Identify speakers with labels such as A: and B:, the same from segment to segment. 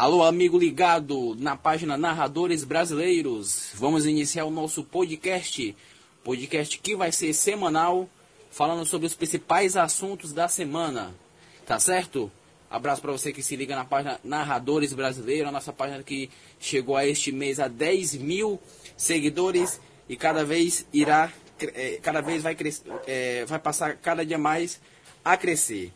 A: Alô, amigo ligado na página Narradores Brasileiros. Vamos iniciar o nosso podcast. Podcast que vai ser semanal, falando sobre os principais assuntos da semana. Tá certo? Abraço para você que se liga na página Narradores Brasileiros, a nossa página que chegou a este mês a 10 mil seguidores e cada vez irá, é, cada vez vai, crescer, é, vai passar cada dia mais a crescer.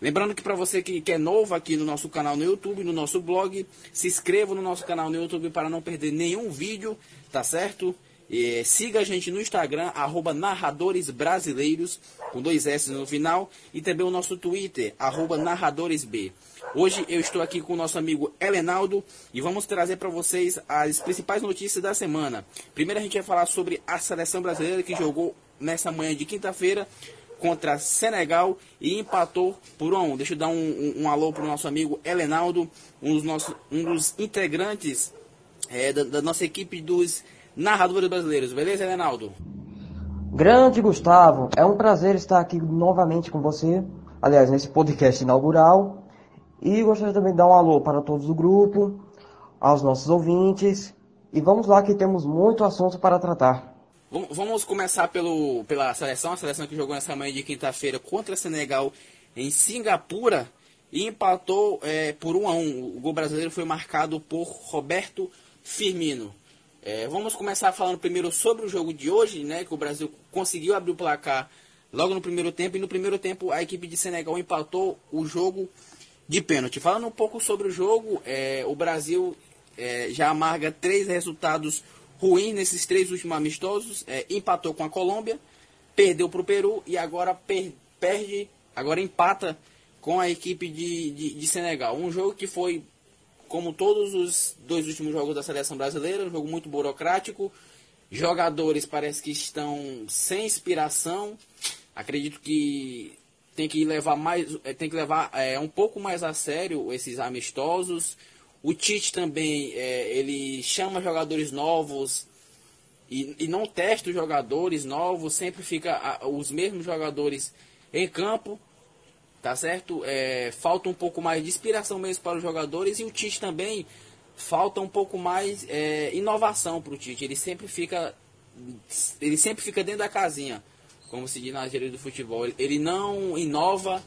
A: Lembrando que para você que, que é novo aqui no nosso canal no YouTube, no nosso blog, se inscreva no nosso canal no YouTube para não perder nenhum vídeo, tá certo? E, siga a gente no Instagram, arroba Narradores Brasileiros, com dois S no final, e também o nosso Twitter, arroba NarradoresB. Hoje eu estou aqui com o nosso amigo Elenaldo e vamos trazer para vocês as principais notícias da semana. Primeiro a gente vai falar sobre a seleção brasileira que jogou nessa manhã de quinta-feira contra Senegal e empatou por 1 a 1. Deixa eu dar um, um, um alô para o nosso amigo Elenaldo, um dos, nossos, um dos integrantes é, da, da, nossa equipe dos narradores brasileiros. Beleza, Elenaldo?
B: Grande Gustavo, é um prazer estar aqui novamente com você, aliás, nesse podcast inaugural. E gostaria também de dar um alô para todos do grupo, aos nossos ouvintes. E vamos lá que temos muito assunto para tratar.
A: Vamos começar pelo, pela seleção, a seleção que jogou nessa manhã de quinta-feira contra Senegal em Singapura e empatou é, por 1 a 1 O gol brasileiro foi marcado por Roberto Firmino. É, vamos começar falando primeiro sobre o jogo de hoje, né, que o Brasil conseguiu abrir o placar logo no primeiro tempo e no primeiro tempo a equipe de Senegal empatou o jogo de pênalti. Falando um pouco sobre o jogo, é, o Brasil é, já amarga três resultados ruim nesses três últimos amistosos. É, empatou com a Colômbia, perdeu para o Peru e agora per, perde, agora empata com a equipe de, de, de, Senegal. Um jogo que foi, como todos os dois últimos jogos da seleção brasileira, um jogo muito burocrático. Jogadores parece que estão sem inspiração. Acredito que tem que levar mais, é, tem que levar é, um pouco mais a sério esses amistosos. O Tite também, é, ele chama jogadores novos e, e, não testa os jogadores novos, sempre fica a, os mesmos jogadores em campo, tá certo? É, falta um pouco mais de inspiração mesmo para os jogadores e o Tite também falta um pouco mais é, inovação para o Tite. Ele sempre fica, ele sempre fica dentro da casinha, como se diz na gíria do futebol. Ele não inova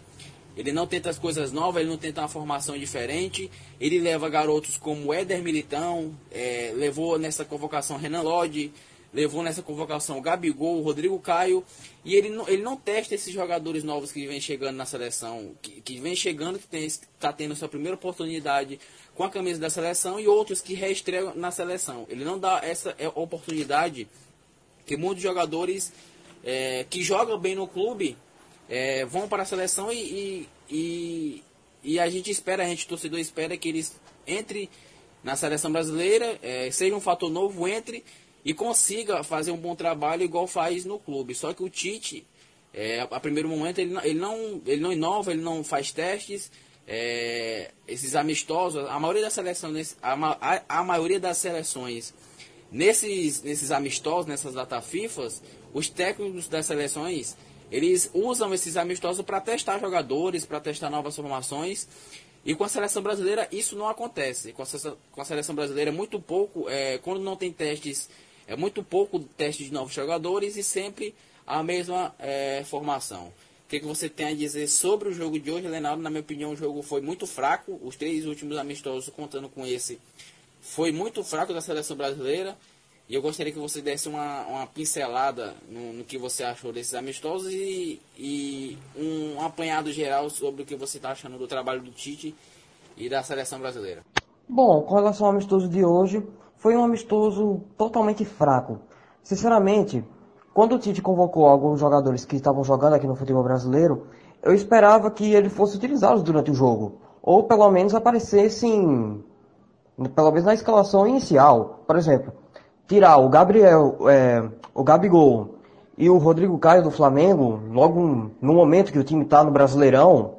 A: ele não tenta as coisas novas, ele não tenta uma formação diferente. Ele leva garotos como Éder Militão, é, levou nessa convocação Renan Lodge, levou nessa convocação Gabigol, Rodrigo Caio. E ele não, ele não testa esses jogadores novos que vem chegando na seleção, que, que vem chegando, que está tendo sua primeira oportunidade com a camisa da seleção e outros que reestreiam na seleção. Ele não dá essa é, oportunidade que muitos jogadores é, que jogam bem no clube é, vão para a seleção e, e, e, a gente espera, a gente torcedor espera que eles entre na seleção brasileira, é, seja um fator novo, entre e consiga fazer um bom trabalho igual faz no clube. Só que o Tite, é, a primeiro momento, ele, ele, não, ele não inova, ele não faz testes. É, esses amistosos, a maioria das seleções, a, a, a, maioria das seleções, nesses, nesses amistosos, nessas data FIFAs, os técnicos das seleções eles usam esses amistosos para testar jogadores, para testar novas formações. E com a seleção brasileira isso não acontece. Com a seleção, com a seleção brasileira é muito pouco, é, quando não tem testes, é muito pouco teste de novos jogadores e sempre a mesma é, formação. O que, que você tem a dizer sobre o jogo de hoje, Leonardo? Na minha opinião, o jogo foi muito fraco. Os três últimos amistosos, contando com esse, foi muito fraco da seleção brasileira. E eu gostaria que você desse uma, uma pincelada no, no, que você achou desses amistosos e, e um, apanhado geral sobre o que você está achando do trabalho do Tite e da seleção brasileira.
B: Bom, com relação ao amistoso de hoje, foi um amistoso totalmente fraco. Sinceramente, quando o Tite convocou alguns jogadores que estavam jogando aqui no futebol brasileiro, eu esperava que ele fosse utilizá-los durante o jogo. Ou pelo menos aparecessem, pelo menos na escalação inicial. Por exemplo, tirar o Gabriel, é, o Gabigol e o Rodrigo Caio do Flamengo, logo no momento que o time está no Brasileirão,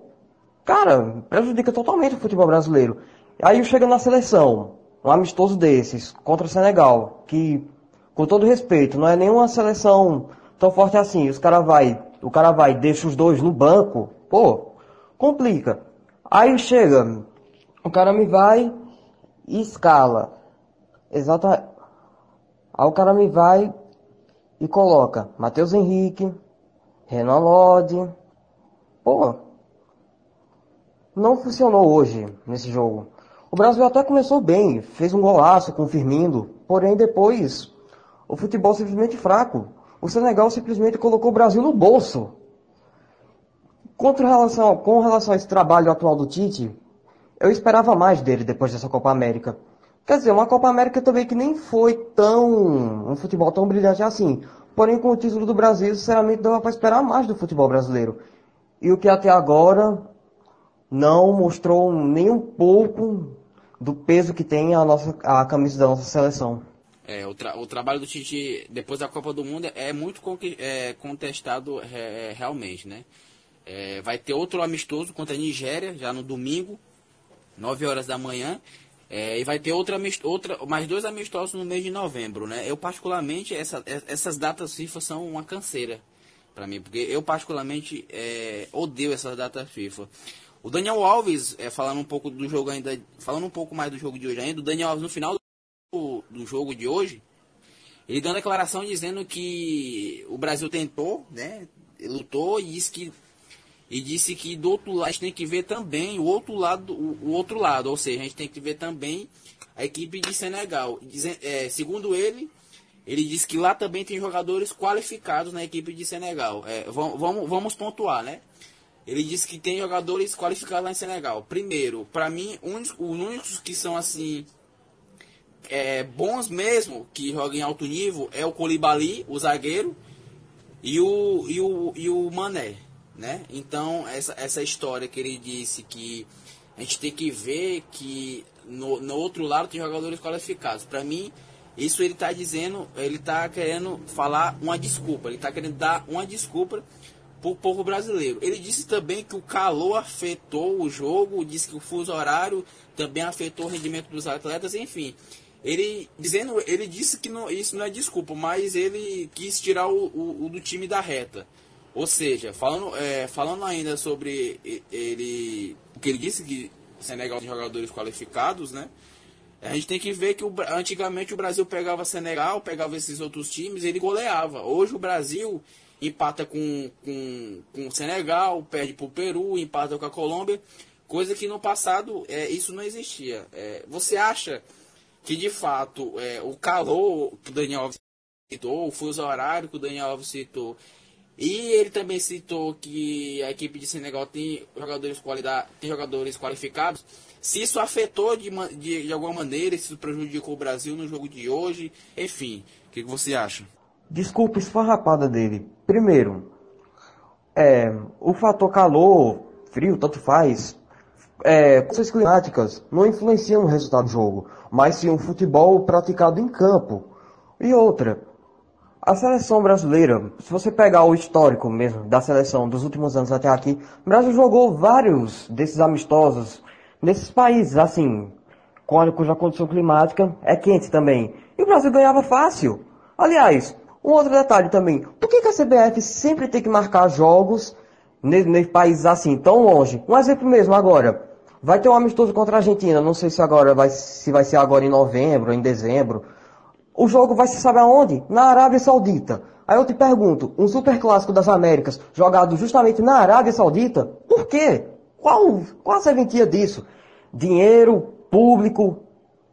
B: cara, prejudica totalmente o futebol brasileiro. Aí chega na seleção, um amistoso desses, contra o Senegal, que, com todo respeito, não é nenhuma seleção tão forte assim. Os cara vai, o cara vai, deixa os dois no banco, pô, complica. Aí chega, o cara me vai escala. Exata. Aí o cara me vai e coloca Matheus Henrique, Renan Lodge. Pô, não funcionou hoje nesse jogo. O Brasil até começou bem, fez um golaço com o Firmino, porém depois o futebol simplesmente fraco. O Senegal simplesmente colocou o Brasil no bolso. Contra relação, com relação a esse trabalho atual do Tite, eu esperava mais dele depois dessa Copa América. Quer dizer, uma Copa América também que nem foi tão. um futebol tão brilhante assim. Porém, com o título do Brasil, sinceramente, dava para esperar mais do futebol brasileiro. E o que até agora não mostrou nem um pouco do peso que tem a, nossa, a camisa da nossa seleção.
A: É, o, tra o, trabalho do Tite depois da Copa do Mundo é muito é, contestado é, realmente, né? É, vai ter outro amistoso contra a Nigéria, já no domingo, 9 horas da manhã. É, e vai ter outra, outra, mais dois amistosos no mês de novembro, né? Eu, particularmente, essa, essas datas FIFA são uma canseira para mim, porque eu, particularmente, é, odeio essas datas FIFA. O Daniel Alves, é, falando um pouco do jogo ainda, falando um pouco mais do jogo de hoje ainda, o Daniel Alves no final do, do jogo de hoje, ele deu uma declaração dizendo que o Brasil tentou, né, lutou e disse que e disse que do outro lado a gente tem que ver também o outro lado, o, outro lado, ou seja, a gente tem que ver também a equipe de Senegal. Diz, é, segundo ele, ele disse que lá também tem jogadores qualificados na equipe de Senegal. É, vamos, vamos, vamos pontuar, né? Ele disse que tem jogadores qualificados lá em Senegal. Primeiro, para mim, os únicos que são assim é, bons mesmo, que jogam em alto nível, é o Colibali, o zagueiro, e o, e o, e o Mané. Né? Então, essa, essa história que ele disse que a gente tem que ver que no, no outro lado tem jogadores qualificados. Para mim, isso ele está dizendo, ele está querendo falar uma desculpa, ele está querendo dar uma desculpa para o povo brasileiro. Ele disse também que o calor afetou o jogo, disse que o fuso horário também afetou o rendimento dos atletas, enfim. Ele dizendo, ele disse que não, isso não é desculpa, mas ele quis tirar o, o, o do time da reta. Ou seja, falando, é, falando ainda sobre ele, o que ele disse que Senegal tem jogadores qualificados, né? A gente tem que ver que o, antigamente o Brasil pegava Senegal, pegava esses outros times, ele goleava. Hoje o Brasil empata com, com, com o Senegal, perde para o Peru, empata com a Colômbia, coisa que no passado é, isso não existia. É, você acha que de fato é, o calor que o Daniel Alves citou, o fuso horário que o Daniel Alves citou, e ele também citou que a equipe de Senegal tem jogadores, qualidade, tem jogadores qualificados. Se isso afetou de, de, de alguma maneira, se isso prejudicou o Brasil no jogo de hoje, enfim, o que, que você acha?
B: Desculpa esfarrapada dele. Primeiro, é, o fator calor, frio, tanto faz, é, condições climáticas não influenciam no resultado do jogo, mas sim o futebol praticado em campo. E outra, a seleção brasileira, se você pegar o histórico mesmo da seleção dos últimos anos até aqui, o Brasil jogou vários desses amistosos nesses países, assim, cuja condição climática é quente também. E o Brasil ganhava fácil. Aliás, um outro detalhe também. Por que, que a CBF sempre tem que marcar jogos nesses países assim, tão longe? Um exemplo mesmo agora. Vai ter um amistoso contra a Argentina. Não sei se agora vai, se vai ser agora em novembro em dezembro. O jogo vai se saber aonde? Na Arábia Saudita. Aí eu te pergunto, um super clássico das Américas, jogado justamente na Arábia Saudita, por quê? Qual, qual a serventia disso? Dinheiro, público,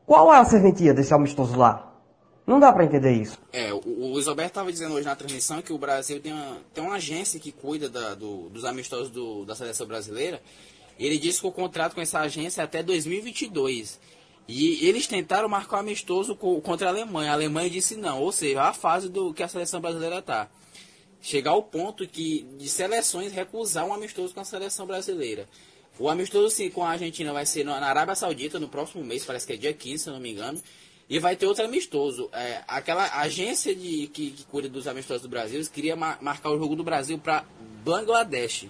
B: qual é a serventia desse amistoso lá? Não dá para entender isso.
A: É, o, o estava dizendo hoje na transmissão que o Brasil tem uma, tem uma agência que cuida da, do, dos amistosos do, da seleção brasileira. Ele disse que o contrato com essa agência é até 2022. E eles tentaram marcar um amistoso contra a Alemanha. A Alemanha disse não. Ou seja, a fase do que a seleção brasileira está. Chegar ao ponto que de seleções recusar um amistoso com a seleção brasileira. O amistoso sim, com a Argentina vai ser na Arábia Saudita no próximo mês, parece que é dia 15, se não me engano. E vai ter outro amistoso. É, aquela agência de, que, que, cuida dos amistosos do Brasil queria mar, marcar o jogo do Brasil para Bangladesh.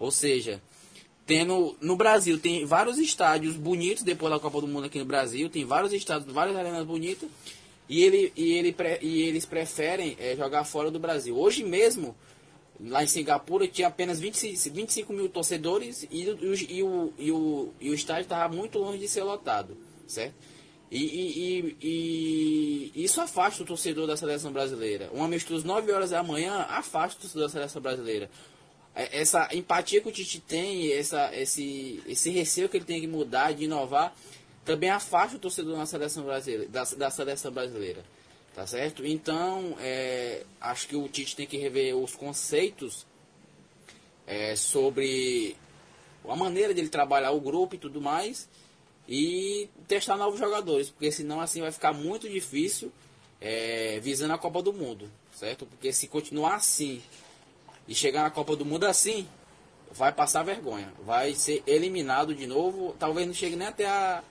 A: Ou seja, tendo no Brasil tem vários estádios bonitos depois da Copa do Mundo aqui no Brasil, tem vários estádios, várias arenas bonitas. E, ele, e, ele, e eles preferem é, jogar fora do Brasil. Hoje mesmo, lá em Singapura, tinha apenas 20, 25 mil torcedores e, e, e, o, e, o, e o estádio estava muito longe de ser lotado. certo? E, e, e, isso afasta o torcedor da seleção brasileira. Um amistoso 9 horas da manhã afasta o torcedor da seleção brasileira. É, essa empatia que o Tite tem, essa, esse, esse receio que ele tem que mudar, de inovar, também afasta o torcedor da seleção brasileira. Da, da seleção brasileira tá certo? Então, é, acho que o Tite tem que rever os conceitos é, sobre a maneira dele trabalhar o grupo e tudo mais e testar novos jogadores, porque senão assim vai ficar muito difícil é, visando a Copa do Mundo, certo? Porque se continuar assim e chegar na Copa do Mundo assim, vai passar vergonha, vai ser eliminado de novo, talvez não chegue nem até a,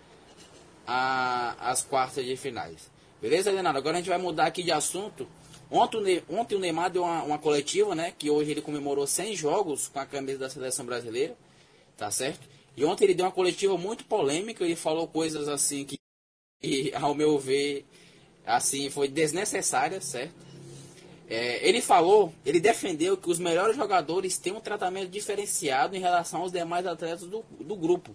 A: a, as quartas de finais. Beleza, Leonardo? Agora a gente vai mudar aqui de assunto. Ontem, ontem o Neymar deu uma, uma, coletiva, né? Que hoje ele comemorou 100 jogos com a camisa da seleção brasileira, tá certo? E ontem ele deu uma coletiva muito polêmica, ele falou coisas assim que, que ao meu ver, assim, foi desnecessária, certo? É, ele falou, ele defendeu que os melhores jogadores têm um tratamento diferenciado em relação aos demais atletas do, do grupo.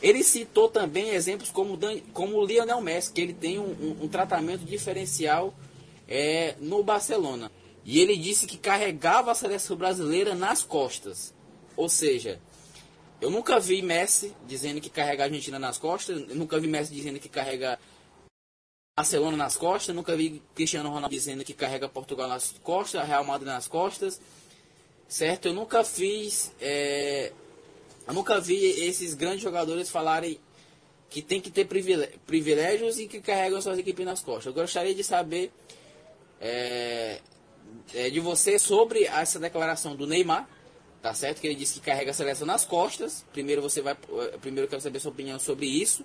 A: Ele citou também exemplos como, Dan, como o Lionel Messi, que ele tem um, um, um tratamento diferencial é, no Barcelona. E ele disse que carregava a seleção brasileira nas costas. Ou seja, eu nunca vi Messi dizendo que carrega a Argentina nas costas, eu nunca vi Messi dizendo que carrega Barcelona nas costas, nunca vi Cristiano Ronaldo dizendo que carrega Portugal nas costas, Real Madrid nas costas, certo? Eu nunca fiz, é, eu nunca vi esses grandes jogadores falarem que tem que ter privilégios e que carregam suas equipes nas costas. Eu gostaria de saber é, é, de você sobre essa declaração do Neymar, tá certo? Que ele disse que carrega a seleção nas costas. Primeiro você vai, é, primeiro eu quero saber sua opinião sobre isso.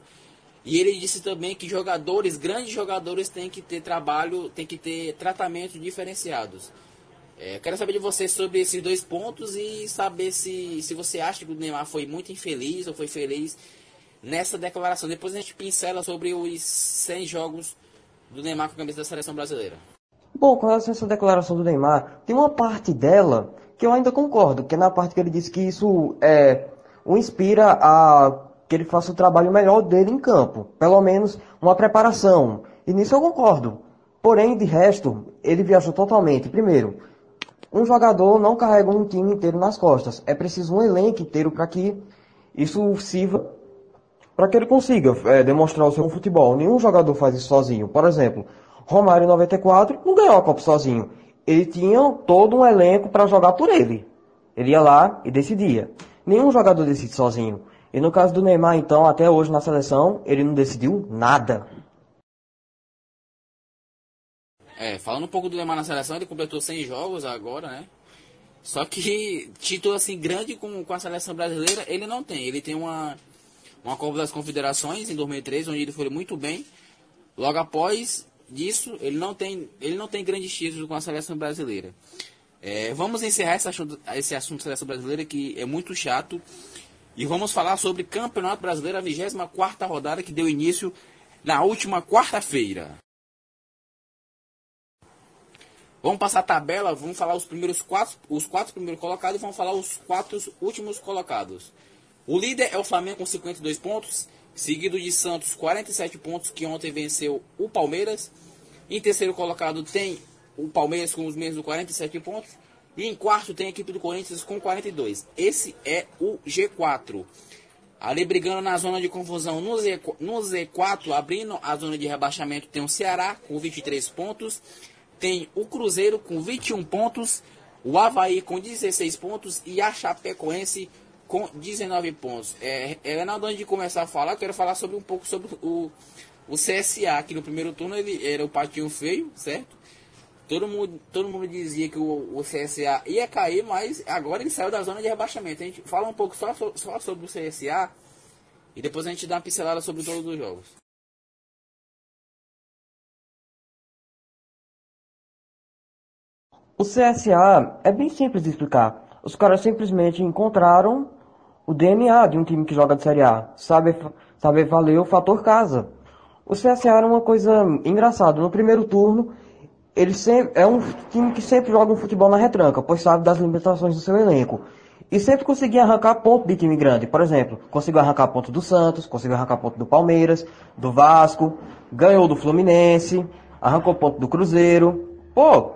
A: E ele disse também que jogadores, grandes jogadores, têm que ter trabalho, têm que ter tratamentos diferenciados. É, quero saber de você sobre esses dois pontos e saber se, se você acha que o Neymar foi muito infeliz ou foi feliz nessa declaração. Depois a gente pincela sobre os 100 jogos do Neymar com a camisa da seleção brasileira.
B: Bom, com relação a essa declaração do Neymar, tem uma parte dela que eu ainda concordo, que é na parte que ele disse que isso é, o inspira a que ele faça o trabalho melhor dele em campo. Pelo menos uma preparação. E nisso eu concordo. Porém, de resto, ele viajou totalmente. Primeiro, um jogador não carrega um time inteiro nas costas. É preciso um elenco inteiro para que isso sirva para que ele consiga é, demonstrar o seu futebol. Nenhum jogador faz isso sozinho. Por exemplo, Romário em 94 não ganhou a Copa sozinho. Ele tinha todo um elenco para jogar por ele. Ele ia lá e decidia. Nenhum jogador decide sozinho. E no caso do Neymar, então, até hoje na seleção, ele não decidiu nada.
A: É, falando um pouco do Neymar na seleção, ele completou 100 jogos agora, né? Só que título assim grande com, com a seleção brasileira ele não tem. Ele tem uma, uma Copa das Confederações em 2003, onde ele foi muito bem. Logo após disso, ele não tem, ele não tem grandes títulos com a seleção brasileira. É, vamos encerrar esse assunto, esse assunto da seleção brasileira que é muito chato. E vamos falar sobre Campeonato Brasileiro, a 24 rodada que deu início na última quarta-feira. Vamos passar a tabela, vamos falar os primeiros quatro, os quatro primeiros colocados e vamos falar os quatro últimos colocados. O líder é o Flamengo com 52 pontos, seguido de Santos 47 pontos, que ontem venceu o Palmeiras. Em terceiro colocado tem o Palmeiras com os mesmos 47 pontos. E em quarto tem a equipe do Corinthians com 42. Esse é o G4. Ali brigando na zona de confusão no, Z, no Z4, abrindo a zona de rebaixamento, tem o Ceará com 23 pontos tem o Cruzeiro com 21 pontos, o Havaí com 16 pontos e a Chapecoense com 19 pontos. É, é antes de começar a falar, quero falar sobre um pouco sobre o, o CSA, que no primeiro turno ele era o patinho feio, certo? Todo mundo, todo mundo dizia que o, o CSA ia cair, mas agora ele saiu da zona de rebaixamento. A gente fala um pouco só, só sobre o CSA e depois a gente dá uma pincelada sobre todos os jogos.
B: O CSA é bem simples de explicar. Os caras simplesmente encontraram o DNA de um time que joga de Série A. Sabe, sabe valer o fator casa. O CSA era uma coisa engraçada. No primeiro turno, ele sempre, é um time que sempre joga um futebol na retranca, pois sabe das limitações do seu elenco. e sempre conseguia arrancar ponto de time grande. Por exemplo, conseguiu arrancar ponto do Santos, conseguiu arrancar ponto do Palmeiras, do Vasco, ganhou do Fluminense, arrancou ponto do Cruzeiro. Pô,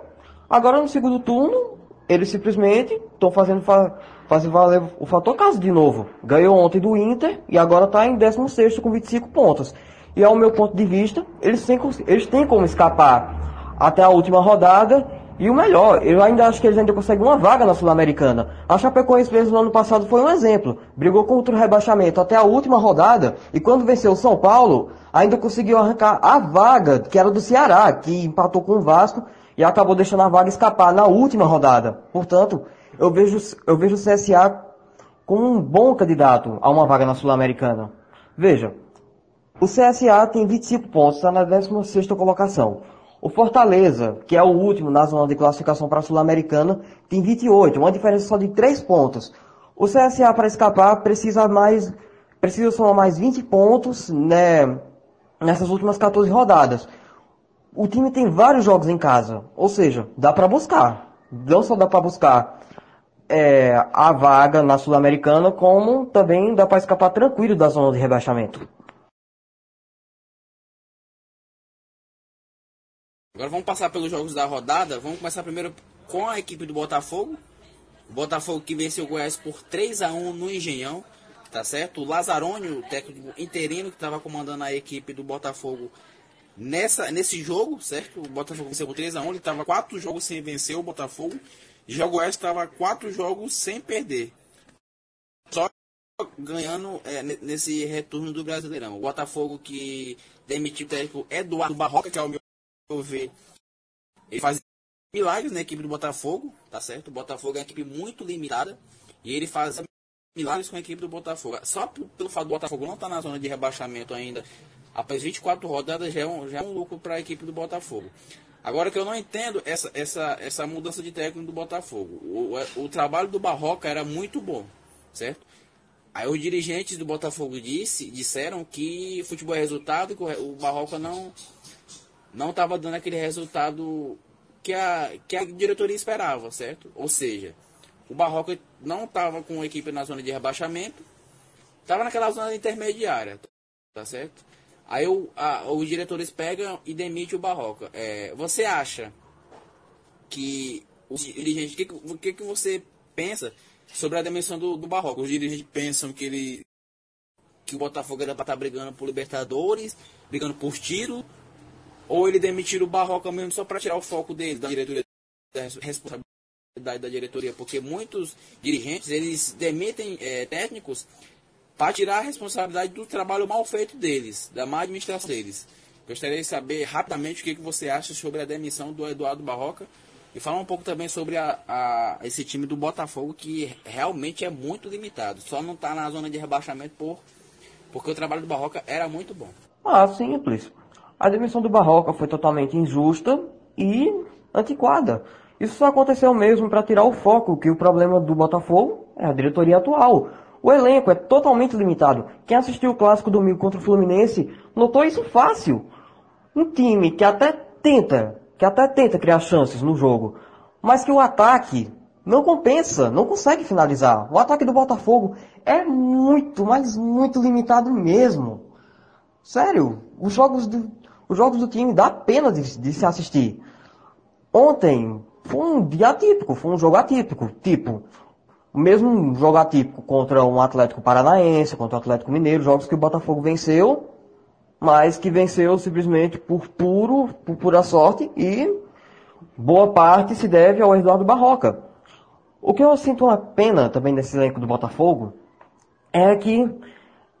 B: agora no segundo turno, eles simplesmente estão fazendo, fa fazendo valer o fator caso de novo. Ganhou ontem do Inter e agora está em 16 com 25 pontos. E ao meu ponto de vista, eles têm, eles têm como escapar até a última rodada e o melhor, eu ainda acho que eles ainda conseguem uma vaga na Sul-Americana. A Chapecoense mesmo no ano passado foi um exemplo. Brigou contra o rebaixamento até a última rodada e quando venceu o São Paulo, ainda conseguiu arrancar a vaga, que era do Ceará, que empatou com o Vasco e acabou deixando a vaga escapar na última rodada. Portanto, eu vejo, eu vejo o CSA como um bom candidato a uma vaga na Sul-Americana. Veja, o CSA tem 25 pontos, está na 16 colocação. O Fortaleza, que é o último na zona de classificação para a Sul-Americana, tem 28, uma diferença só de 3 pontos. O CSA, para escapar, precisa mais precisa somar mais 20 pontos né, nessas últimas 14 rodadas. O time tem vários jogos em casa, ou seja, dá para buscar. Não só dá para buscar é, a vaga na Sul-Americana, como também dá para escapar tranquilo da zona de rebaixamento.
A: Agora vamos passar pelos jogos da rodada. Vamos começar primeiro com a equipe do Botafogo. O Botafogo que venceu o Goiás por 3 a 1 no Engenhão, tá certo? O Lazarone, o técnico interino que estava comandando a equipe do Botafogo nessa, nesse jogo, certo? O Botafogo venceu por 3 a 1 ele estava 4 jogos sem vencer o Botafogo. Já o Goiás estava 4 jogos sem perder. Só ganhando é, nesse retorno do Brasileirão. O Botafogo que demitiu o técnico Eduardo Barroca, que é o meu ver, ele faz milagres na equipe do Botafogo, tá certo? O Botafogo é uma equipe muito limitada e ele faz milagres com a equipe do Botafogo. Só pelo fato do Botafogo não estar tá na zona de rebaixamento ainda, após 24 rodadas, já é um, já é um lucro para a equipe do Botafogo. Agora que eu não entendo essa, essa, essa mudança de técnico do Botafogo. O, o, o trabalho do Barroca era muito bom, certo? Aí os dirigentes do Botafogo disse, disseram que futebol é resultado e que o Barroca não, não estava dando aquele resultado que a, que a diretoria esperava, certo? Ou seja, o Barroca não estava com a equipe na zona de rebaixamento, estava naquela zona intermediária, tá certo? Aí o, a, os diretores pegam e demitem o Barroca. É, você acha que os dirigentes, o que, que, que você pensa sobre a demissão do, do Barroca? Os dirigentes pensam que ele que o Botafogo era para estar tá brigando por Libertadores, brigando por tiro, ou ele demitir o Barroca mesmo só para tirar o foco dele, da diretoria, da responsabilidade da diretoria, porque muitos dirigentes eles demitem é, técnicos para tirar a responsabilidade do trabalho mal feito deles, da má administração deles. Gostaria de saber rapidamente o que, que você acha sobre a demissão do Eduardo Barroca e falar um pouco também sobre a, a, esse time do Botafogo que realmente é muito limitado. Só não está na zona de rebaixamento por, porque o trabalho do Barroca era muito bom.
B: Ah, simples. A demissão do Barroca foi totalmente injusta e antiquada. Isso só aconteceu mesmo para tirar o foco que o problema do Botafogo é a diretoria atual. O elenco é totalmente limitado. Quem assistiu o clássico domingo contra o Fluminense notou isso fácil. Um time que até tenta, que até tenta criar chances no jogo, mas que o ataque não compensa, não consegue finalizar. O ataque do Botafogo é muito, mas muito limitado mesmo. Sério, os jogos do, os jogos do time dá pena de, de se assistir. Ontem foi um dia atípico, foi um jogo atípico. Tipo, o mesmo jogo atípico contra um Atlético Paranaense, contra o Atlético Mineiro, jogos que o Botafogo venceu, mas que venceu simplesmente por puro, por pura sorte e boa parte se deve ao Eduardo Barroca. O que eu sinto uma pena também nesse elenco do Botafogo é que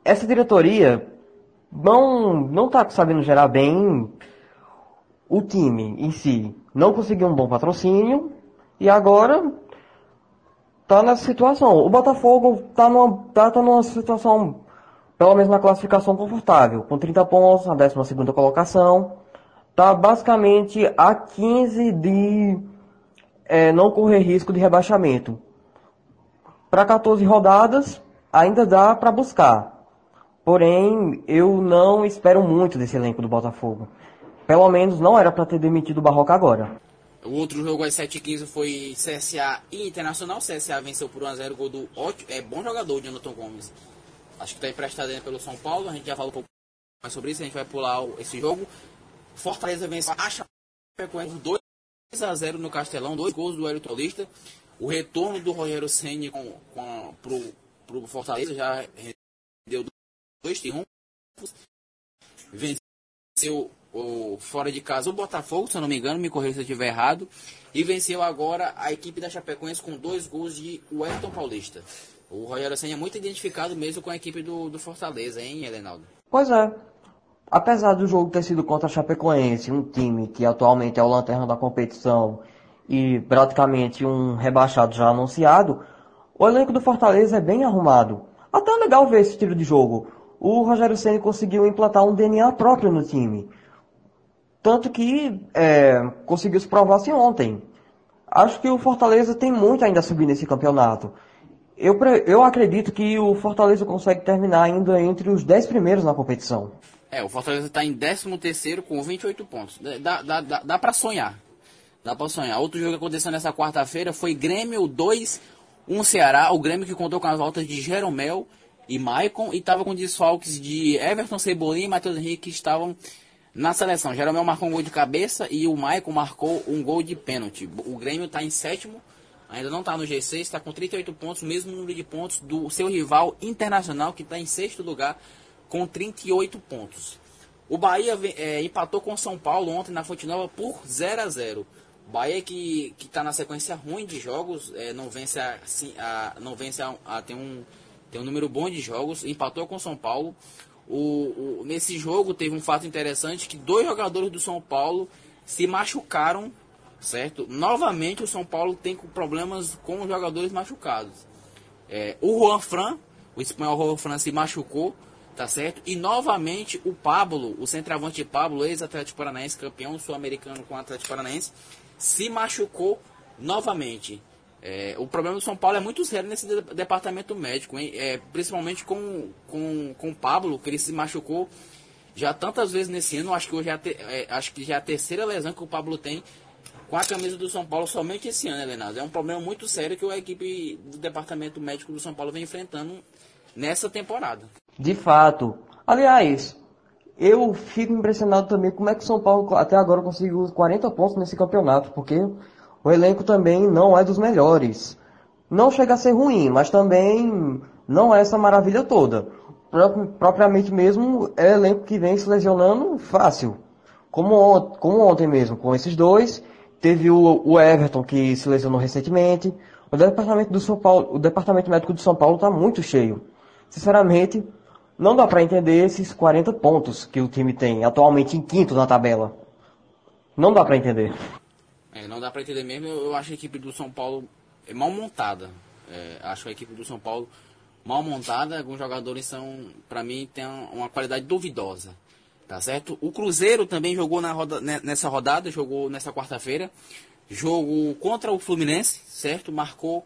B: essa diretoria não não está sabendo gerar bem o time em si. Não conseguiu um bom patrocínio e agora está nessa situação. O Botafogo está numa, tá, tá numa situação, pelo menos na classificação confortável, com 30 pontos na 12 colocação. Está basicamente a 15 de é, não correr risco de rebaixamento. Para 14 rodadas, ainda dá para buscar. Porém, eu não espero muito desse elenco do Botafogo. Pelo menos não era para ter demitido o Barroca agora.
A: O outro jogo às 7h15 foi CSA e Internacional. CSA venceu por 1x0 gol do ótimo, é bom jogador, Jonathan Gomes. Acho que está emprestado ainda pelo São Paulo. A gente já falou um pouco mais sobre isso. A gente vai pular esse jogo. Fortaleza venceu a Chapecoense 2x0 no Castelão. Dois gols do Hélio Paulista. O retorno do Rogério Senni com, com, pro, Fortaleza já dois triunfos. Venceu o, fora de casa o Botafogo, se eu não me engano, me corrija se eu estiver errado. E venceu agora a equipe da Chapecoense com dois gols de Wellington Paulista. O Rogério Senna é muito identificado mesmo com a equipe do, do Fortaleza, hein, Helenaldo?
B: Pois é. Apesar do jogo ter sido contra a Chapecoense, um time que atualmente é o lanterna da competição e praticamente um rebaixado já anunciado, o elenco do Fortaleza é bem arrumado. Até é legal ver esse estilo de jogo. O Rogério Senna conseguiu implantar um DNA próprio no time. Tanto que é, conseguiu se provar assim ontem. Acho que o Fortaleza tem muito ainda a subir nesse campeonato. Eu, eu acredito que o Fortaleza consegue terminar ainda entre os 10 primeiros na competição.
A: É, o Fortaleza está em 13 terceiro com 28 pontos. Dá, dá, dá, dá para sonhar. Dá para sonhar. Outro jogo que aconteceu nessa quarta-feira foi Grêmio 2, 1 Ceará. O Grêmio que contou com as voltas de Jeromel e Maicon e estava com desfalques de Everton Cebolinha e Matheus Henrique que estavam na seleção, Jeromel marcou um gol de cabeça e o Maicon marcou um gol de pênalti. O Grêmio está em sétimo, ainda não está no G6, está com 38 pontos, mesmo número de pontos do seu rival internacional, que está em sexto lugar, com 38 pontos. O Bahia é, empatou com o São Paulo ontem na Fonte Nova por 0 a 0 Bahia que está na sequência ruim de jogos, é, não vence, a, a não vence a, a, tem, um, tem um número bom de jogos, empatou com o São Paulo. O, o, nesse jogo teve um fato interessante que dois jogadores do São Paulo se machucaram, certo? Novamente o São Paulo tem problemas com os jogadores machucados. É, o Juan Fran, o espanhol Juan Fran se machucou, tá certo? E novamente o Pablo, o centroavante Pablo, ex-Atlético Paranaense, campeão sul-americano com o Atlético Paranaense, se machucou novamente. É, o problema do São Paulo é muito sério nesse de departamento médico, é, principalmente com, com, com o Pablo, que ele se machucou já tantas vezes nesse ano. Acho que, hoje é, é, acho que já é a terceira lesão que o Pablo tem com a camisa do São Paulo somente esse ano, Leonardo. É um problema muito sério que a equipe do departamento médico do São Paulo vem enfrentando nessa temporada.
B: De fato. Aliás, eu fico impressionado também como é que o São Paulo até agora conseguiu 40 pontos nesse campeonato, porque o elenco também não é dos melhores. Não chega a ser ruim, mas também não é essa maravilha toda. Propriamente mesmo, é elenco que vem se lesionando fácil. Como, como ontem mesmo, com esses dois. Teve o, o Everton que se lesionou recentemente. O departamento do São Paulo, o departamento médico de São Paulo está muito cheio. Sinceramente, não dá para entender esses 40 pontos que o time tem atualmente em quinto na tabela. Não dá para entender.
A: É, não dá para entender mesmo. Eu, eu, acho a equipe do São Paulo é mal montada. É, acho a equipe do São Paulo mal montada. Alguns jogadores são, para mim, tem uma qualidade duvidosa. Tá certo? O Cruzeiro também jogou na roda, nessa rodada, jogou nessa quarta-feira. Jogo contra o Fluminense, certo? Marcou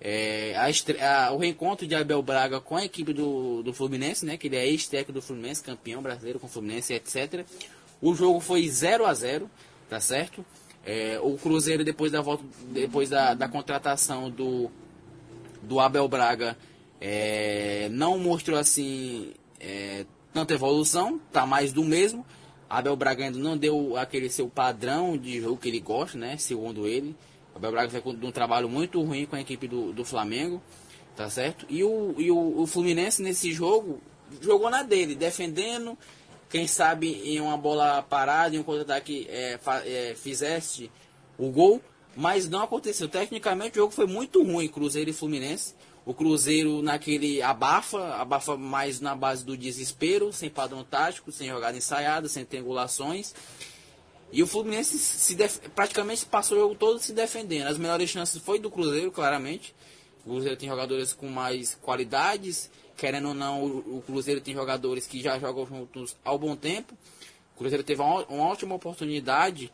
A: é, a, a, o reencontro de Abel Braga com a equipe do, do Fluminense, né? Que ele é ex-técnico do Fluminense, campeão brasileiro com o Fluminense, etc. O jogo foi 0 a 0 tá certo? É, o Cruzeiro, depois da volta, depois da, da contratação do, do Abel Braga, é, não mostrou assim é, tanta evolução, tá mais do mesmo. Abel Braga ainda não deu aquele seu padrão de jogo que ele gosta, né? Segundo ele. Abel Braga fez um trabalho muito ruim com a equipe do, do Flamengo, tá certo? E, o, e o, o Fluminense nesse jogo jogou na dele, defendendo, quem sabe em uma bola parada, em um contra-ataque é, é, fizesse o gol, mas não aconteceu. Tecnicamente o jogo foi muito ruim, Cruzeiro e Fluminense. O Cruzeiro naquele abafa, abafa mais na base do desespero, sem padrão tático, sem jogada ensaiada, sem triangulações. E o Fluminense se def... praticamente passou o jogo todo se defendendo. As melhores chances foi do Cruzeiro, claramente. O Cruzeiro tem jogadores com mais qualidades, querendo ou não, o, Cruzeiro tem jogadores que já jogam juntos há bom tempo. O Cruzeiro teve uma, uma ótima oportunidade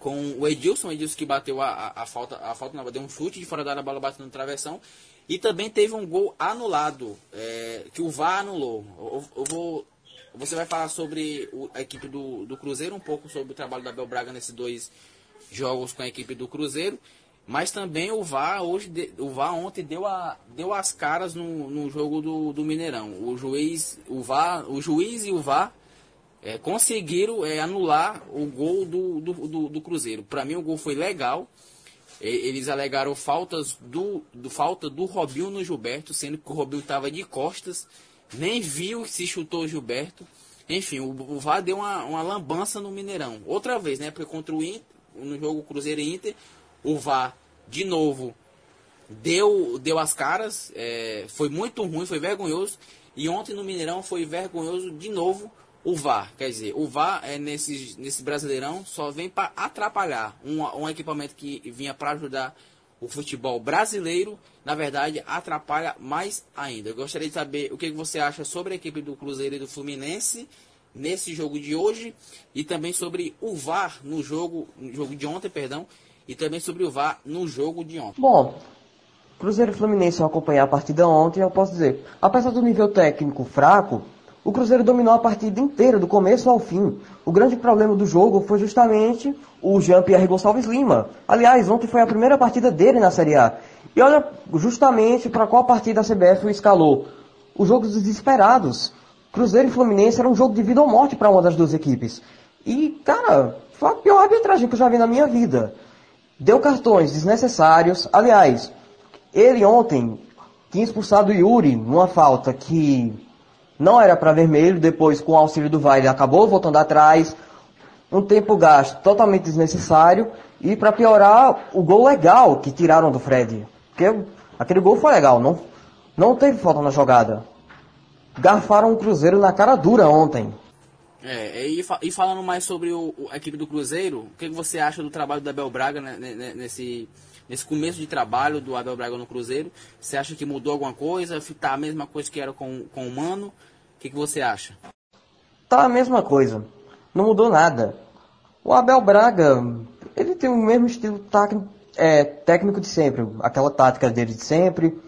A: com o Edilson, o Edilson que bateu a, a, a falta, a falta não, deu um chute de fora da área, a bola bateu no travessão. E também teve um gol anulado, é, que o VAR anulou. Eu, eu, vou, você vai falar sobre o, a equipe do, do Cruzeiro, um pouco sobre o trabalho da Bel Braga nesses dois jogos com a equipe do Cruzeiro, mas também o VAR hoje, o VAR ontem deu, a, deu as caras no, no jogo do, do Mineirão. O juiz, o VAR, o juiz e o VAR é, conseguiram é, anular o gol do, do, do, do Cruzeiro. Para mim o gol foi legal. Eles alegaram faltas do, do falta do Robinho no Gilberto, sendo que o Robinho estava de costas, nem viu se chutou o Gilberto. Enfim, o, o VAR deu uma, uma lambança no Mineirão. Outra vez, né? Porque contra o Inter, no jogo Cruzeiro e Inter, o VAR de novo deu, deu as caras, é, foi muito ruim, foi vergonhoso. E ontem no Mineirão foi vergonhoso de novo o VAR. Quer dizer, o VAR é nesse, nesse Brasileirão só vem para atrapalhar um, um equipamento que vinha para ajudar o futebol brasileiro, na verdade, atrapalha mais ainda. Eu gostaria de saber o que você acha sobre a equipe do Cruzeiro e do Fluminense nesse jogo de hoje e também sobre o VAR no jogo, no jogo de ontem, perdão, e também sobre o VAR no jogo de ontem.
B: Bom, Cruzeiro e Fluminense eu acompanhei a partida ontem, eu posso dizer, apesar do nível técnico fraco, o Cruzeiro dominou a partida inteira, do começo ao fim. O grande problema do jogo foi justamente o Jean-Pierre Gonçalves Lima. Aliás, ontem foi a primeira partida dele na Série A. E olha justamente para qual partida a CBF o escalou. O jogo dos desesperados. Cruzeiro e Fluminense era um jogo de vida ou morte para uma das duas equipes. E, cara, foi a pior arbitragem que eu já vi na minha vida. Deu cartões desnecessários. Aliás, ele ontem tinha expulsado o Yuri numa falta que não era para vermelho, depois com o auxílio do VAR ele acabou voltando atrás, um tempo gasto totalmente desnecessário, e para piorar, o gol legal que tiraram do Fred. Porque aquele gol foi legal, não, não teve falta na jogada. Garfaram o Cruzeiro na cara dura ontem.
A: É, e, e falando mais sobre o, a equipe do Cruzeiro, o que, que você acha do trabalho do Abel Braga né, nesse, nesse começo de trabalho do Abel Braga no Cruzeiro? Você acha que mudou alguma coisa? Está a mesma coisa que era com, com o Mano? O que, que você acha?
B: Tá a mesma coisa. Não mudou nada. O Abel Braga, ele tem o mesmo estilo é, técnico de sempre. Aquela tática dele de sempre.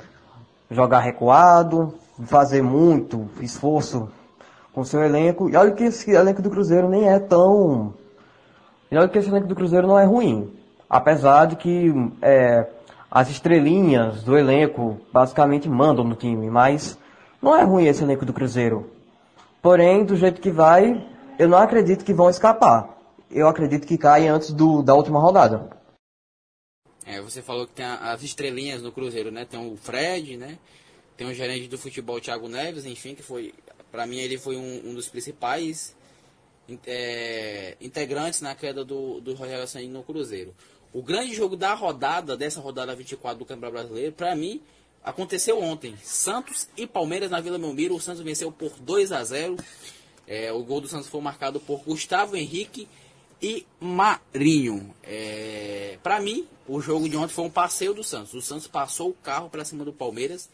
B: Jogar recuado, fazer muito esforço com seu elenco. E olha que esse elenco do Cruzeiro nem é tão. E olha que esse elenco do Cruzeiro não é ruim. Apesar de que é, as estrelinhas do elenco basicamente mandam no time. Mas não é ruim esse elenco do Cruzeiro. Porém, do jeito que vai, eu não acredito que vão escapar. Eu acredito que caem antes do, da última rodada.
A: É, você falou que tem as estrelinhas no Cruzeiro, né? Tem o Fred, né? Tem o gerente do futebol, Thiago Neves, enfim, que foi, para mim, ele foi um, um dos principais é, integrantes na queda do, do Rogério Santos no Cruzeiro. O grande jogo da rodada, dessa rodada 24 do Campeonato Brasileiro, para mim, Aconteceu ontem. Santos e Palmeiras na Vila Belmiro. O Santos venceu por 2 a 0. É, o gol do Santos foi marcado por Gustavo Henrique e Marinho. É, para mim, o jogo de ontem foi um passeio do Santos. O Santos passou o carro para cima do Palmeiras.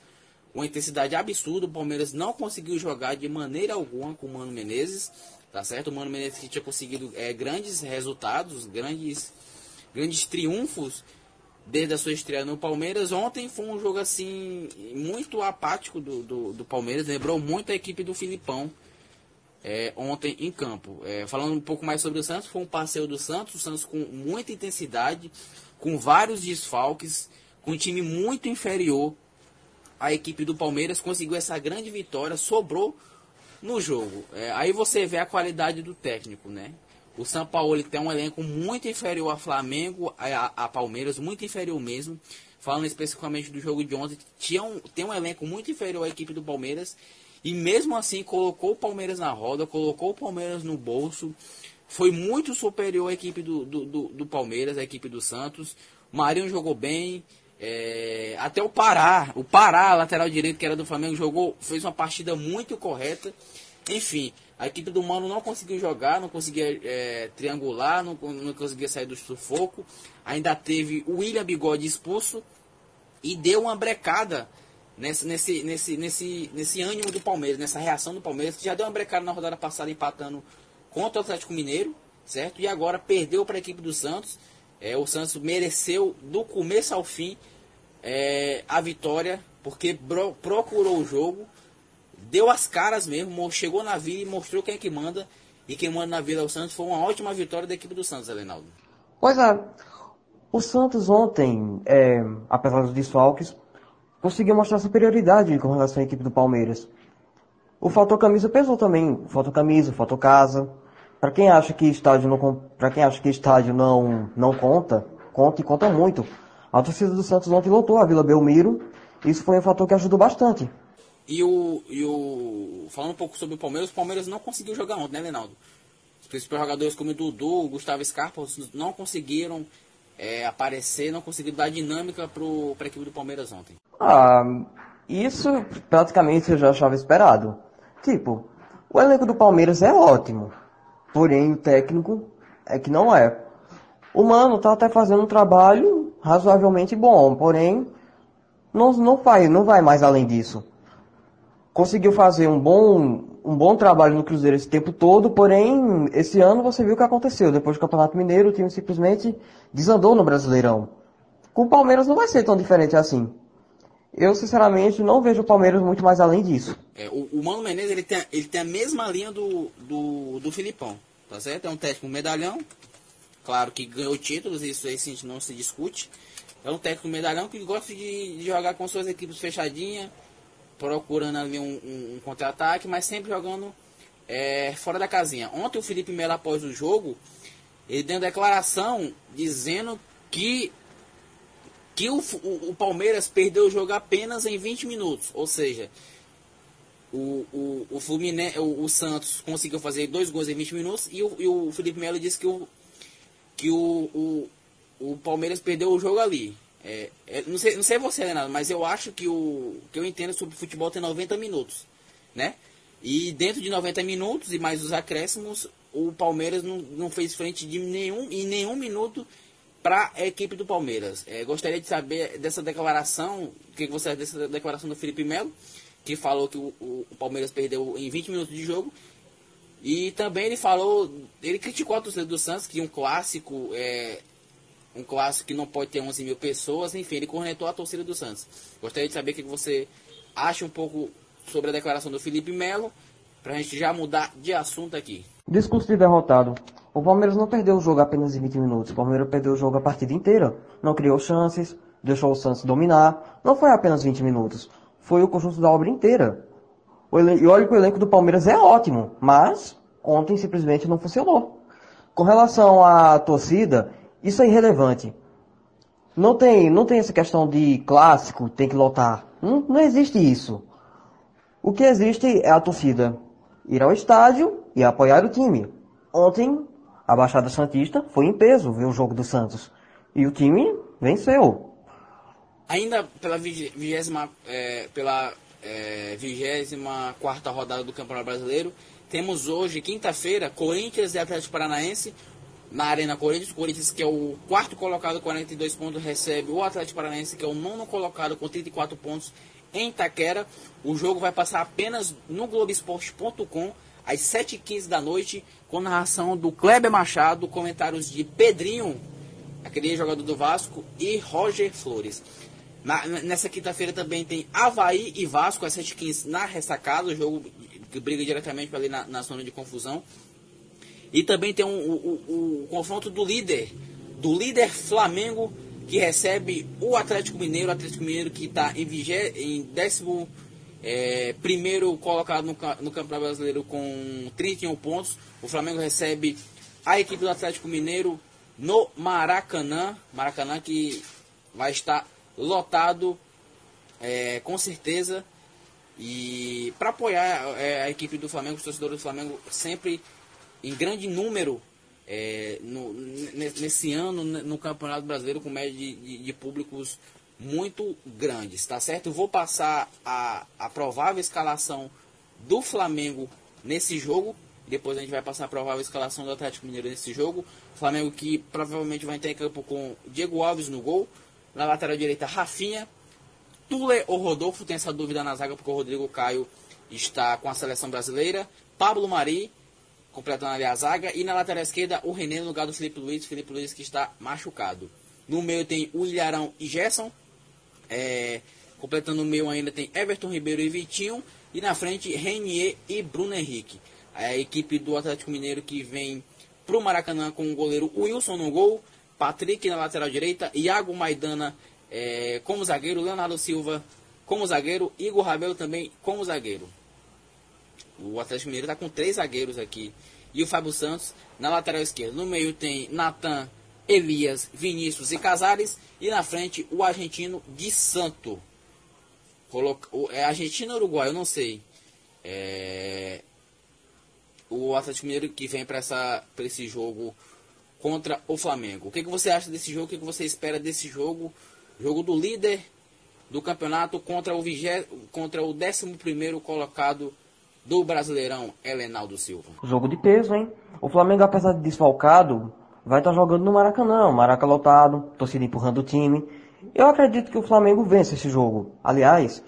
A: Uma intensidade absurda. O Palmeiras não conseguiu jogar de maneira alguma com o Mano Menezes. Tá certo? O Mano Menezes que tinha conseguido é, grandes resultados, grandes, grandes triunfos desde a sua estreia no Palmeiras. Ontem foi um jogo assim muito apático do, do, do Palmeiras, lembrou muito a equipe do Filipão é, ontem em campo. É, falando um pouco mais sobre o Santos, foi um passeio do Santos, o Santos com muita intensidade, com vários desfalques, com um time muito inferior à equipe do Palmeiras, conseguiu essa grande vitória, sobrou no jogo. É, aí você vê a qualidade do técnico, né? O São Paulo tem um elenco muito inferior a Flamengo, a, a Palmeiras, muito inferior mesmo. Falando especificamente do jogo de ontem, tinha um, tem um elenco muito inferior à equipe do Palmeiras. E mesmo assim colocou o Palmeiras na roda, colocou o Palmeiras no bolso. Foi muito superior à equipe do, do, do, do Palmeiras, à equipe do Santos. Marinho jogou bem. É, até o Pará, o Pará, lateral direito que era do Flamengo, jogou, fez uma partida muito correta. Enfim, a equipe do Mano não conseguiu jogar, não conseguia é, triangular, não, não conseguia sair do sufoco. Ainda teve o William Bigode expulso e deu uma brecada nesse, nesse, nesse, nesse, nesse ânimo do Palmeiras, nessa reação do Palmeiras, que já deu uma brecada na rodada passada empatando contra o Atlético Mineiro, certo? E agora perdeu para a equipe do Santos. É, o Santos mereceu do começo ao fim é, a vitória, porque procurou o jogo deu as caras mesmo, chegou na vila e mostrou quem é que manda. E quem manda na Vila é o Santos foi uma ótima vitória da equipe do Santos, Alenaldo.
B: Pois é. O Santos ontem, é, apesar dos desfalques, conseguiu mostrar superioridade com relação à equipe do Palmeiras. O fator camisa pesou também. O fator camisa, o fator casa. Para quem acha que estádio não para quem acha que estádio não não conta, conta e conta muito. A torcida do Santos ontem lotou a Vila Belmiro. Isso foi um fator que ajudou bastante.
A: E o, e o falando um pouco sobre o Palmeiras, o Palmeiras não conseguiu jogar ontem, né, Reinaldo? Os principais jogadores como o Dudu, o Gustavo Scarpa não conseguiram é, aparecer, não conseguiram dar dinâmica para a equipe do Palmeiras ontem.
B: Ah, isso praticamente eu já achava esperado. Tipo, o elenco do Palmeiras é ótimo, porém o técnico é que não é. O Mano tá até fazendo um trabalho razoavelmente bom, porém não, não, vai, não vai mais além disso. Conseguiu fazer um bom, um bom trabalho no Cruzeiro esse tempo todo, porém esse ano você viu o que aconteceu. Depois do Campeonato Mineiro, o time simplesmente desandou no Brasileirão. Com o Palmeiras não vai ser tão diferente assim. Eu, sinceramente, não vejo o Palmeiras muito mais além disso.
A: É, o, o, Mano Menezes ele tem, ele tem a mesma linha do, do, do Filipão, tá certo? É um técnico medalhão, claro que ganhou títulos, isso aí sim, não se discute. É um técnico medalhão que gosta de, de jogar com suas equipes fechadinhas, procurando ali um, um, um contra-ataque, mas sempre jogando é, fora da casinha. Ontem o Felipe Melo, após o jogo, ele deu uma declaração dizendo que que o, o, o, Palmeiras perdeu o jogo apenas em 20 minutos. Ou seja, o, o, o, Fluminense, o, o Santos conseguiu fazer dois gols em 20 minutos e o, e o Felipe Melo disse que o, que o, o, o Palmeiras perdeu o jogo ali. É, é, não, sei, não sei você, Renato, mas eu acho que o que eu entendo sobre futebol tem 90 minutos, né? E dentro de 90 minutos e mais os acréscimos, o Palmeiras não, não fez frente de nenhum, em nenhum minuto para a equipe do Palmeiras. É, gostaria de saber dessa declaração, o que você acha dessa declaração do Felipe Melo, que falou que o, o, Palmeiras perdeu em 20 minutos de jogo. E também ele falou, ele criticou a torcida do Santos, que um clássico, é, um clássico que não pode ter 11 mil pessoas, enfim, ele cornetou a torcida do Santos. Gostaria de saber o que você acha um pouco sobre a declaração do Felipe Melo, para a gente já mudar de assunto aqui.
B: Discurso de derrotado. O Palmeiras não perdeu o jogo apenas em 20 minutos. O Palmeiras perdeu o jogo a partida inteira. Não criou chances, deixou o Santos dominar. Não foi apenas 20 minutos. Foi o conjunto da obra inteira. E olha que o elenco do Palmeiras é ótimo, mas ontem simplesmente não funcionou. Com relação à torcida, isso é irrelevante. Não tem, não tem essa questão de clássico, tem que lotar. Não, não existe isso. O que existe é a torcida ir ao estádio e apoiar o time. Ontem a Baixada Santista foi em peso ver o jogo do Santos. E o time venceu.
A: Ainda pela vigésima, é, pela é, vigésima quarta rodada do Campeonato Brasileiro, temos hoje, quinta-feira, Corinthians e Atlético Paranaense na Arena Corinthians. Corinthians, que é o quarto colocado, 42 pontos, recebe o Atlético Paranaense, que é o nono colocado, com 34 pontos, em Itaquera. O jogo vai passar apenas no Globoesporte.com às 7h15 da noite, com narração do Kleber Machado, comentários de Pedrinho, aquele jogador do Vasco, e Roger Flores. Na, nessa quinta-feira também tem Havaí e Vasco às 7h15 na ressacada, o jogo que briga diretamente ali na, na zona de confusão. E também tem um, o, confronto do líder, do líder Flamengo, que recebe o Atlético Mineiro, o Atlético Mineiro que está em, em décimo é, primeiro colocado no, no Campeonato Brasileiro com 31 pontos. O Flamengo recebe a equipe do Atlético Mineiro no Maracanã. Maracanã que vai estar lotado é, com certeza. E para apoiar é, a equipe do Flamengo, os torcedores do Flamengo sempre em grande número é, no, nesse ano no Campeonato Brasileiro com média de, de, de públicos muito grandes, tá certo? Eu vou passar a, a provável escalação do Flamengo nesse jogo. Depois a gente vai passar a provável escalação do Atlético Mineiro nesse jogo. Flamengo que provavelmente vai entrar em campo com Diego Alves no gol. Na lateral direita, Rafinha. Tule ou Rodolfo, tem essa dúvida na zaga porque o Rodrigo Caio está com a seleção brasileira. Pablo Mari, completando ali a zaga. E na lateral esquerda, o René no lugar do Felipe Luiz. Felipe Luiz que está machucado. No meio tem o Ilharão e Gerson. É, completando o meio ainda tem Everton Ribeiro e Vitinho. E na frente, Renier e Bruno Henrique. A equipe do Atlético Mineiro que vem para o Maracanã com o goleiro Wilson no gol. Patrick na lateral direita, Iago Maidana é, como zagueiro, Leonardo Silva como zagueiro, Igor Rabelo também como zagueiro. O Atlético Mineiro está com três zagueiros aqui. E o Fábio Santos na lateral esquerda. No meio tem Natan, Elias, Vinícius e Casares. E na frente o argentino Gui Santo. Coloca, o, é argentino ou uruguai? Eu não sei. É, o Atlético Mineiro que vem para esse jogo contra o Flamengo. O que, que você acha desse jogo? O que, que você espera desse jogo? Jogo do líder do campeonato contra o, vigé, contra o 11 colocado do Brasileirão, Helenaldo Silva.
B: Jogo de peso, hein? O Flamengo, apesar de desfalcado, vai estar tá jogando no Maracanã. Maraca lotado, torcida empurrando o time. Eu acredito que o Flamengo vence esse jogo. Aliás,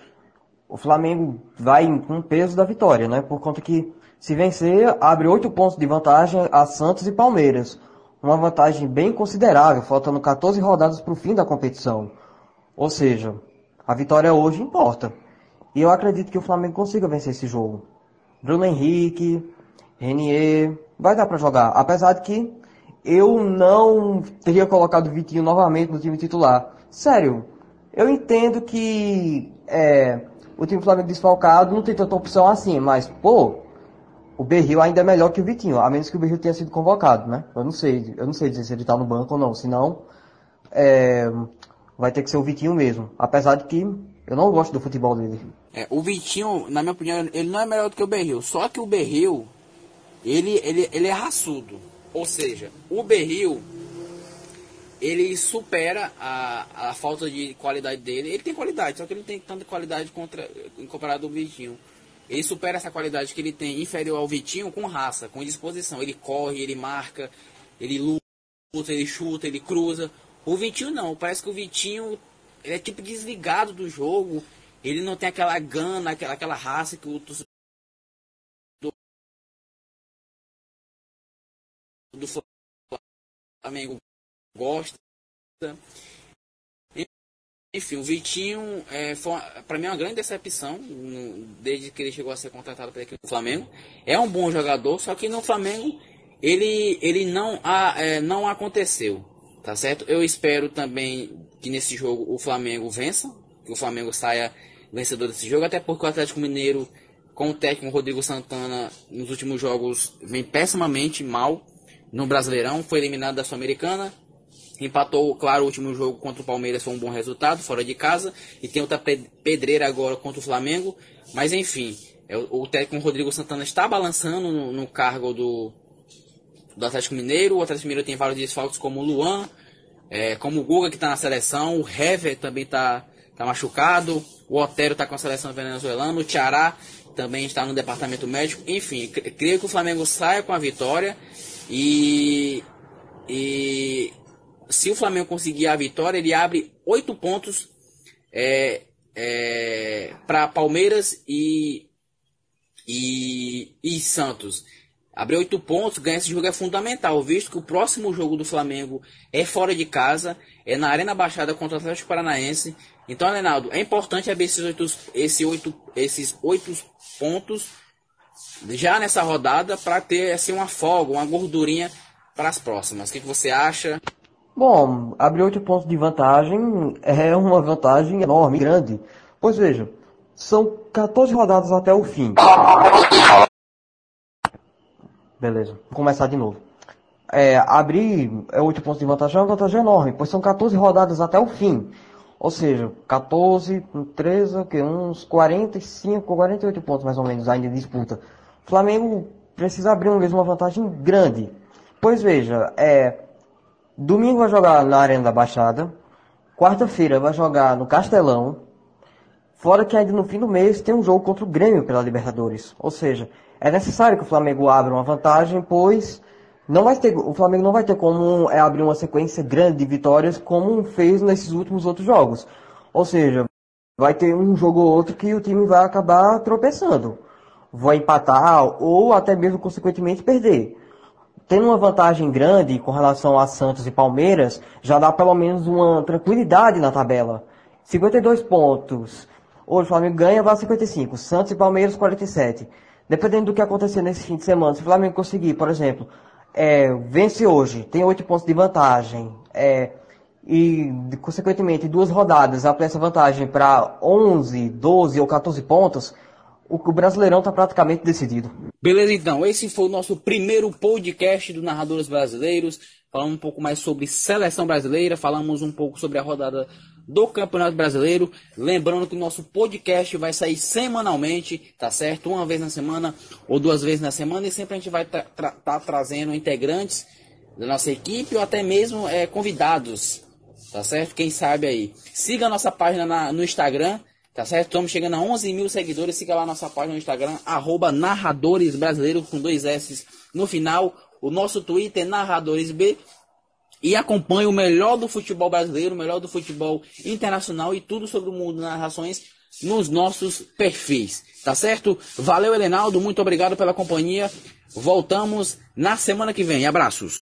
B: o Flamengo vai com o peso da vitória, né? Por conta que se vencer, abre oito pontos de vantagem a Santos e Palmeiras. Uma vantagem bem considerável, faltando 14 rodadas para o fim da competição. Ou seja, a vitória hoje importa. E eu acredito que o Flamengo consiga vencer esse jogo. Bruno Henrique, Renier, vai dar para jogar. Apesar de que eu não teria colocado o Vitinho novamente no time titular. Sério, eu entendo que é, o time do Flamengo desfalcado não tem tanta opção assim, mas, pô, o Berril ainda é melhor que o Vitinho, a menos que o Berril tenha sido convocado, né? Eu não sei, eu não sei dizer se ele tá no banco ou não, senão é, vai ter que ser o Vitinho mesmo. Apesar de que eu não gosto do futebol dele.
A: É, o Vitinho, na minha opinião, ele não é melhor do que o Berril. Só que o Berril, ele, ele, ele é raçudo. Ou seja, o Berril, ele supera a, a falta de qualidade dele. Ele tem qualidade, só que ele não tem tanta qualidade contra, comparado ao Vitinho. Ele supera essa qualidade que ele tem inferior ao Vitinho com raça, com disposição. Ele corre, ele marca, ele luta, ele chuta, ele cruza. O Vitinho não, parece que o Vitinho é tipo desligado do jogo. Ele não tem aquela gana, aquela, aquela raça que o do Flamengo gosta. Enfim, o Vitinho é, para mim é uma grande decepção desde que ele chegou a ser contratado para o Flamengo. É um bom jogador, só que no Flamengo ele, ele não, a, é, não aconteceu, tá certo? Eu espero também que nesse jogo o Flamengo vença, que o Flamengo saia vencedor desse jogo, até porque o Atlético Mineiro, com o técnico Rodrigo Santana, nos últimos jogos vem pessimamente mal no Brasileirão, foi eliminado da Sul-Americana, Empatou, claro, o último jogo contra o Palmeiras foi um bom resultado, fora de casa. E tem outra pedreira agora contra o Flamengo. Mas enfim, é, o técnico Rodrigo Santana está balançando no, no cargo do, do Atlético Mineiro. O Atlético Mineiro tem vários desfalques como o Luan, é, como o Guga que está na seleção. O Hever também está tá machucado. O Otero está com a seleção venezuelana. O Tiará também está no departamento médico. Enfim, creio que o Flamengo saia com a vitória. E, e se o Flamengo conseguir a vitória, ele abre oito pontos é, é, para Palmeiras e, e, e Santos. Abrir oito pontos, ganhar esse jogo é fundamental, visto que o próximo jogo do Flamengo é fora de casa, é na Arena Baixada contra o Atlético Paranaense. Então, Leonardo, é importante abrir esses oito, esse oito, esses oito pontos já nessa rodada para ter assim, uma folga, uma gordurinha para as próximas. O que, que você acha?
B: Bom, abrir oito pontos de vantagem é uma vantagem enorme, grande. Pois veja, são 14 rodadas até o fim. Beleza, vou começar de novo. É, abrir é, oito pontos de vantagem é uma vantagem enorme, pois são 14 rodadas até o fim. Ou seja, 14, 13, okay, uns 45, 48 pontos mais ou menos ainda em disputa. Flamengo precisa abrir mesmo uma vantagem grande. Pois veja, é, Domingo vai jogar na Arena da Baixada. Quarta-feira vai jogar no Castelão. Fora que ainda no fim do mês tem um jogo contra o Grêmio pela Libertadores. Ou seja, é necessário que o Flamengo abra uma vantagem, pois não vai ter, o Flamengo não vai ter como é, abrir uma sequência grande de vitórias como fez nesses últimos outros jogos. Ou seja, vai ter um jogo ou outro que o time vai acabar tropeçando. Vai empatar ou até mesmo consequentemente perder tendo uma vantagem grande com relação a Santos e Palmeiras, já dá pelo menos uma tranquilidade na tabela. 52 pontos. Hoje o Flamengo ganha, vai a 55. Santos e Palmeiras, 47. Dependendo do que acontecer nesse fim de semana, se o Flamengo conseguir, por exemplo, é, vence hoje, tem 8 pontos de vantagem, é, e, consequentemente, duas rodadas amplia essa vantagem para 11, 12 ou 14 pontos, o Brasileirão está praticamente decidido.
A: Beleza, então. Esse foi o nosso primeiro podcast do Narradores Brasileiros. Falamos um pouco mais sobre seleção brasileira, falamos um pouco sobre a rodada do Campeonato Brasileiro. Lembrando que o nosso podcast vai sair semanalmente, tá certo? Uma vez na semana ou duas vezes na semana e sempre a gente vai estar tra tá trazendo integrantes da nossa equipe ou até mesmo é, convidados, tá certo? Quem sabe aí. Siga a nossa página na, no Instagram, tá certo? Estamos chegando a 11 mil seguidores. Siga lá nossa página no Instagram, arroba Narradores com dois S no final. O nosso Twitter é NarradoresB e acompanhe o melhor do futebol brasileiro, o melhor do futebol internacional e tudo sobre o mundo narrações nos nossos perfis. Tá certo? Valeu, Elenaldo. Muito obrigado pela companhia. Voltamos na semana que vem. Abraços.